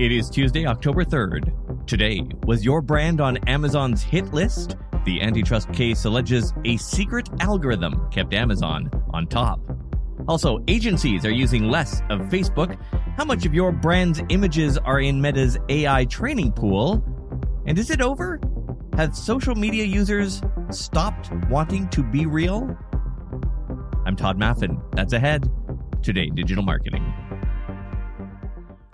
It is Tuesday, October 3rd. Today, was your brand on Amazon's hit list? The antitrust case alleges a secret algorithm kept Amazon on top. Also, agencies are using less of Facebook. How much of your brand's images are in Meta's AI training pool? And is it over? Have social media users stopped wanting to BeReal? I'm Tod Maffin. That's ahead. Today, digital marketing.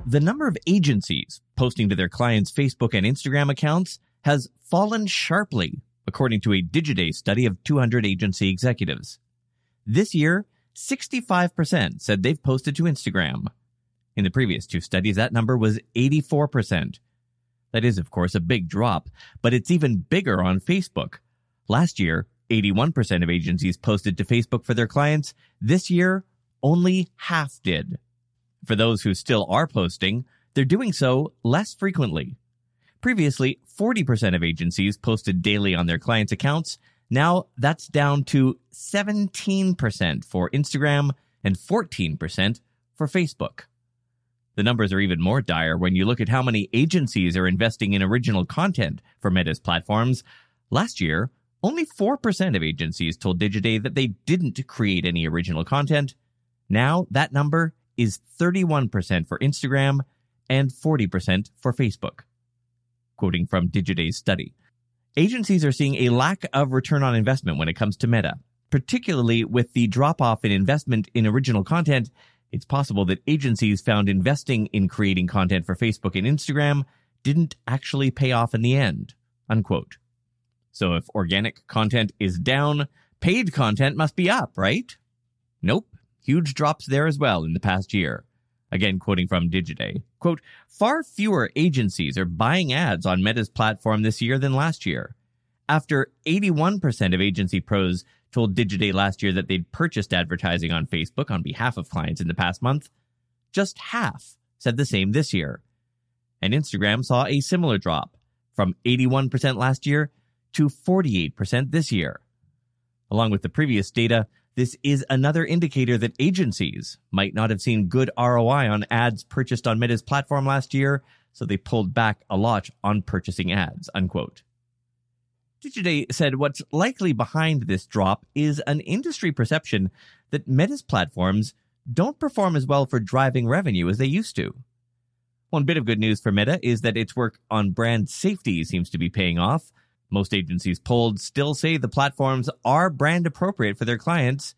The number of agencies posting to their clients' Facebook and Instagram accounts has fallen sharply, according to a Digiday study of 200 agency executives. This year, 65% said they've posted to Instagram. In the previous two studies, that number was 84%. That is, of course, a big drop, but it's even bigger on Facebook. Last year, 81% of agencies posted to Facebook for their clients. This year, only half did. For those who still are posting, they're doing so less frequently. Previously, 40% of agencies posted daily on their clients' accounts. Now that's down to 17% for Instagram and 14% for Facebook. The numbers are even more dire when you look at how many agencies are investing in original content for Meta's platforms. Last year, only 4% of agencies told Digiday that they didn't create any original content. Now that number is 31% for Instagram and 40% for Facebook. Quoting from Digiday's study, agencies are seeing a lack of return on investment when it comes to Meta, particularly with the drop off in investment in original content. It's possible that agencies found investing in creating content for Facebook and Instagram didn't actually pay off in the end. Unquote. So if organic content is down, paid content must be up, right? Nope. Huge drops there as well in the past year. Again, quoting from Digiday, quote, far fewer agencies are buying ads on Meta's platform this year than last year. After 81% of agency pros told Digiday last year that they'd purchased advertising on Facebook on behalf of clients in the past month, just half said the same this year. And Instagram saw a similar drop from 81% last year to 48% this year. Along with the previous data, this is another indicator that agencies might not have seen good ROI on ads purchased on Meta's platform last year, so they pulled back a lot on purchasing ads, unquote. Digiday said what's likely behind this drop is an industry perception that Meta's platforms don't perform as well for driving revenue as they used to. One bit of good news for Meta is that its work on brand safety seems to be paying off, most agencies polled still say the platforms are brand appropriate for their clients,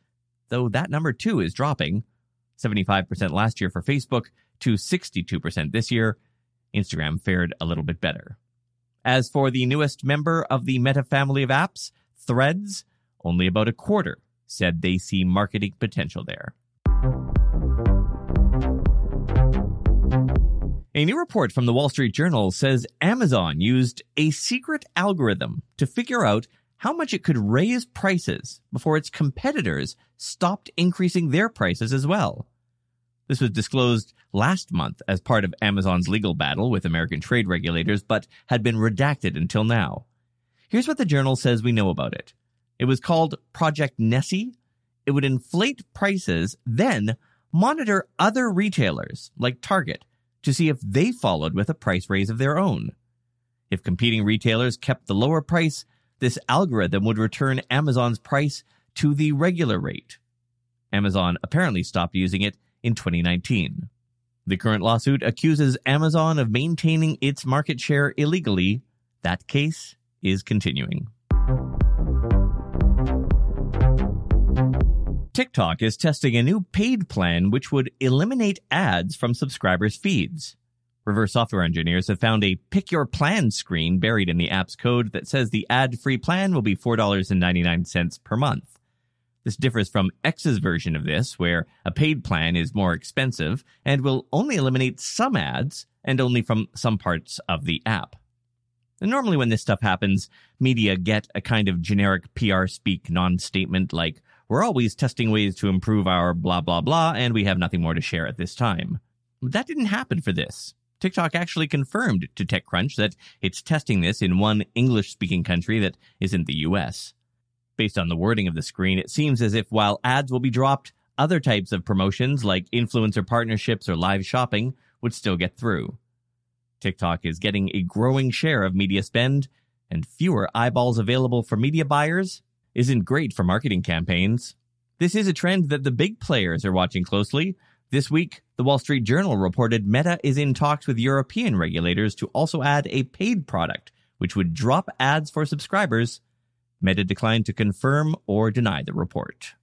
though that number too is dropping. 75% last year for Facebook to 62% this year. Instagram fared a little bit better. As for the newest member of the Meta family of apps, Threads, only about a quarter said they see marketing potential there. A new report from the Wall Street Journal says Amazon used a secret algorithm to figure out how much it could raise prices before its competitors stopped increasing their prices as well. This was disclosed last month as part of Amazon's legal battle with American trade regulators, but had been redacted until now. Here's what the journal says we know about it. It was called Project Nessie. It would inflate prices, then monitor other retailers like Target to see if they followed with a price raise of their own. If competing retailers kept the lower price, this algorithm would return Amazon's price to the regular rate. Amazon apparently stopped using it in 2019. The current lawsuit accuses Amazon of maintaining its market share illegally. That case is continuing. TikTok is testing a new paid plan which would eliminate ads from subscribers' feeds. Reverse software engineers have found a pick your plan screen buried in the app's code that says the ad free plan will be $4.99 per month. This differs from X's version of this, where a paid plan is more expensive and will only eliminate some ads and only from some parts of the app. And normally, when this stuff happens, media get a kind of generic PR speak non statement like, we're always testing ways to improve our blah, blah, blah, and we have nothing more to share at this time. That didn't happen for this. TikTok actually confirmed to TechCrunch that it's testing this in one English speaking country that isn't the US. Based on the wording of the screen, it seems as if while ads will be dropped, other types of promotions like influencer partnerships or live shopping would still get through. TikTok is getting a growing share of media spend, and fewer eyeballs available for media buyers isn't great for marketing campaigns. This is a trend that the big players are watching closely. This week, the Wall Street Journal reported Meta is in talks with European regulators to also add a paid product, which would drop ads for subscribers. Meta declined to confirm or deny the report.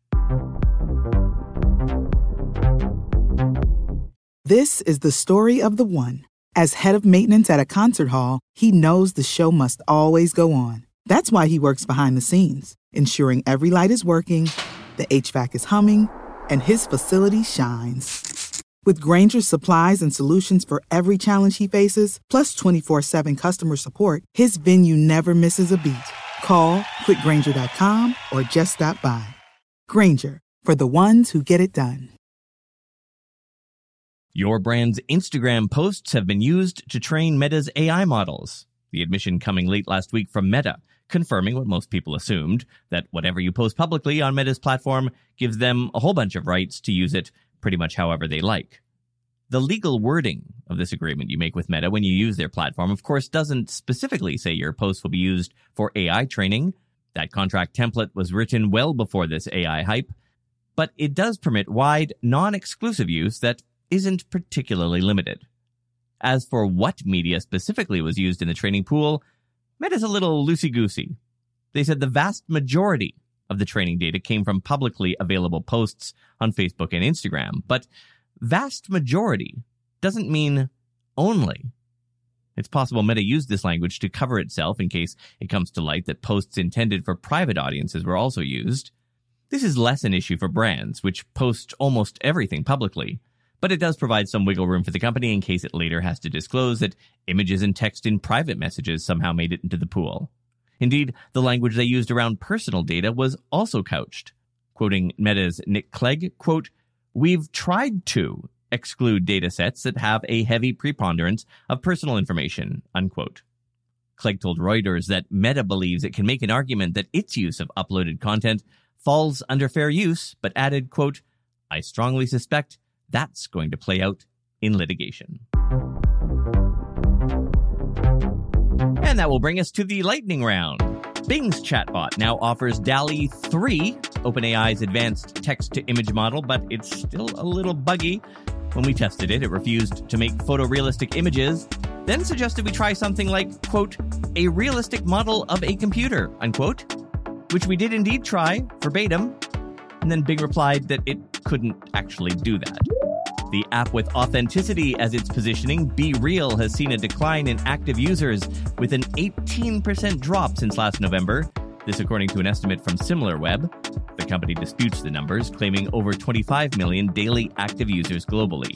This is the story of the one. As head of maintenance at a concert hall, he knows the show must always go on. That's why he works behind the scenes, ensuring every light is working, the HVAC is humming, and his facility shines. With Grainger's supplies and solutions for every challenge he faces, plus 24 7 customer support, his venue never misses a beat. Call clickgrainger.com or just stop by. Grainger, for the ones who get it done. Your brand's Instagram posts have been used to train Meta's AI models. The admission coming late last week from Meta, confirming what most people assumed that whatever you post publicly on Meta's platform gives them a whole bunch of rights to use it pretty much however they like. The legal wording of this agreement you make with Meta when you use their platform, of course, doesn't specifically say your posts will be used for AI training. That contract template was written well before this AI hype, but it does permit wide, non exclusive use that isn't particularly limited. As for what media specifically was used in the training pool, Meta's a little loosey goosey. They said the vast majority of the training data came from publicly available posts on Facebook and Instagram, but vast majority doesn't mean only. It's possible Meta used this language to cover itself in case it comes to light that posts intended for private audiences were also used. This is less an issue for brands, which post almost everything publicly but it does provide some wiggle room for the company in case it later has to disclose that images and text in private messages somehow made it into the pool. Indeed, the language they used around personal data was also couched. Quoting Meta's Nick Clegg, quote, We've tried to exclude data sets that have a heavy preponderance of personal information, unquote. Clegg told Reuters that Meta believes it can make an argument that its use of uploaded content falls under fair use, but added, quote, I strongly suspect that's going to play out in litigation. And that will bring us to the lightning round. Bing's chatbot now offers DALL-E 3, OpenAI's advanced text to image model, but it's still a little buggy. When we tested it, it refused to make photorealistic images, then suggested we try something like, quote, a realistic model of a computer, unquote, which we did indeed try verbatim. And then Bing replied that it couldn't actually do that. The app with authenticity as its positioning, BeReal, has seen a decline in active users with an 18% drop since last November. This, according to an estimate from SimilarWeb. The company disputes the numbers, claiming over 25 million daily active users globally.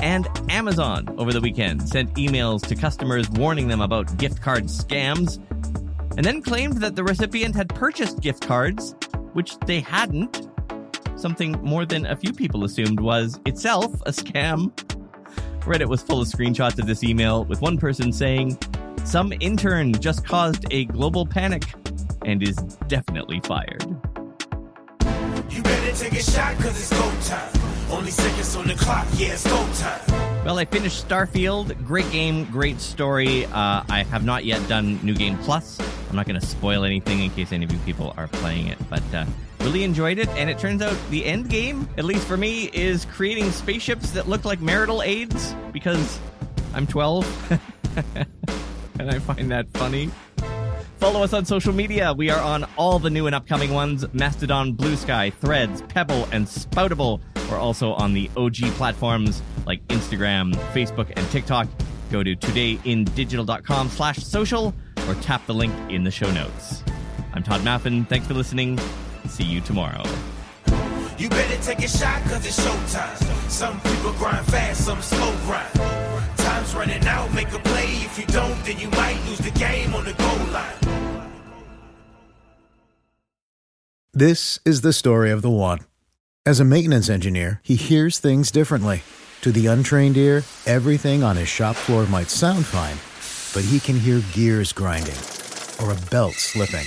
And Amazon over the weekend sent emails to customers warning them about gift card scams, and then claimed that the recipient had purchased gift cards, which they hadn't, something more than a few people assumed was itself a scam. Reddit was full of screenshots of this email, with one person saying, Some intern just caused a global panic and is definitely fired. You better take a shot because it's go time. Only seconds on the clock, yeah, it's go time. Well, I finished Starfield. Great game, great story. Uh, I have not yet done New Game Plus. I'm not going to spoil anything in case any of you people are playing it, but uh, Really enjoyed it, and it turns out the end game, at least for me, is creating spaceships that look like marital aids because I'm 12 and I find that funny. Follow us on social media. We are on all the new and upcoming ones Mastodon, Bluesky, Threads, Pebble, and Spoutible. We're also on the OG platforms like Instagram, Facebook, and TikTok. Go to todayindigital.com slash social or tap the link in the show notes. I'm Tod Maffin. Thanks for listening. See you tomorrow. You better take a shot cause it's showtime. Some people grind fast, some slow grind. Time's running out, make a play. If you don't, then you might lose the game on the goal line. This is the story of the one. As a maintenance engineer, he hears things differently. To the untrained ear, everything on his shop floor might sound fine, but he can hear gears grinding or a belt slipping.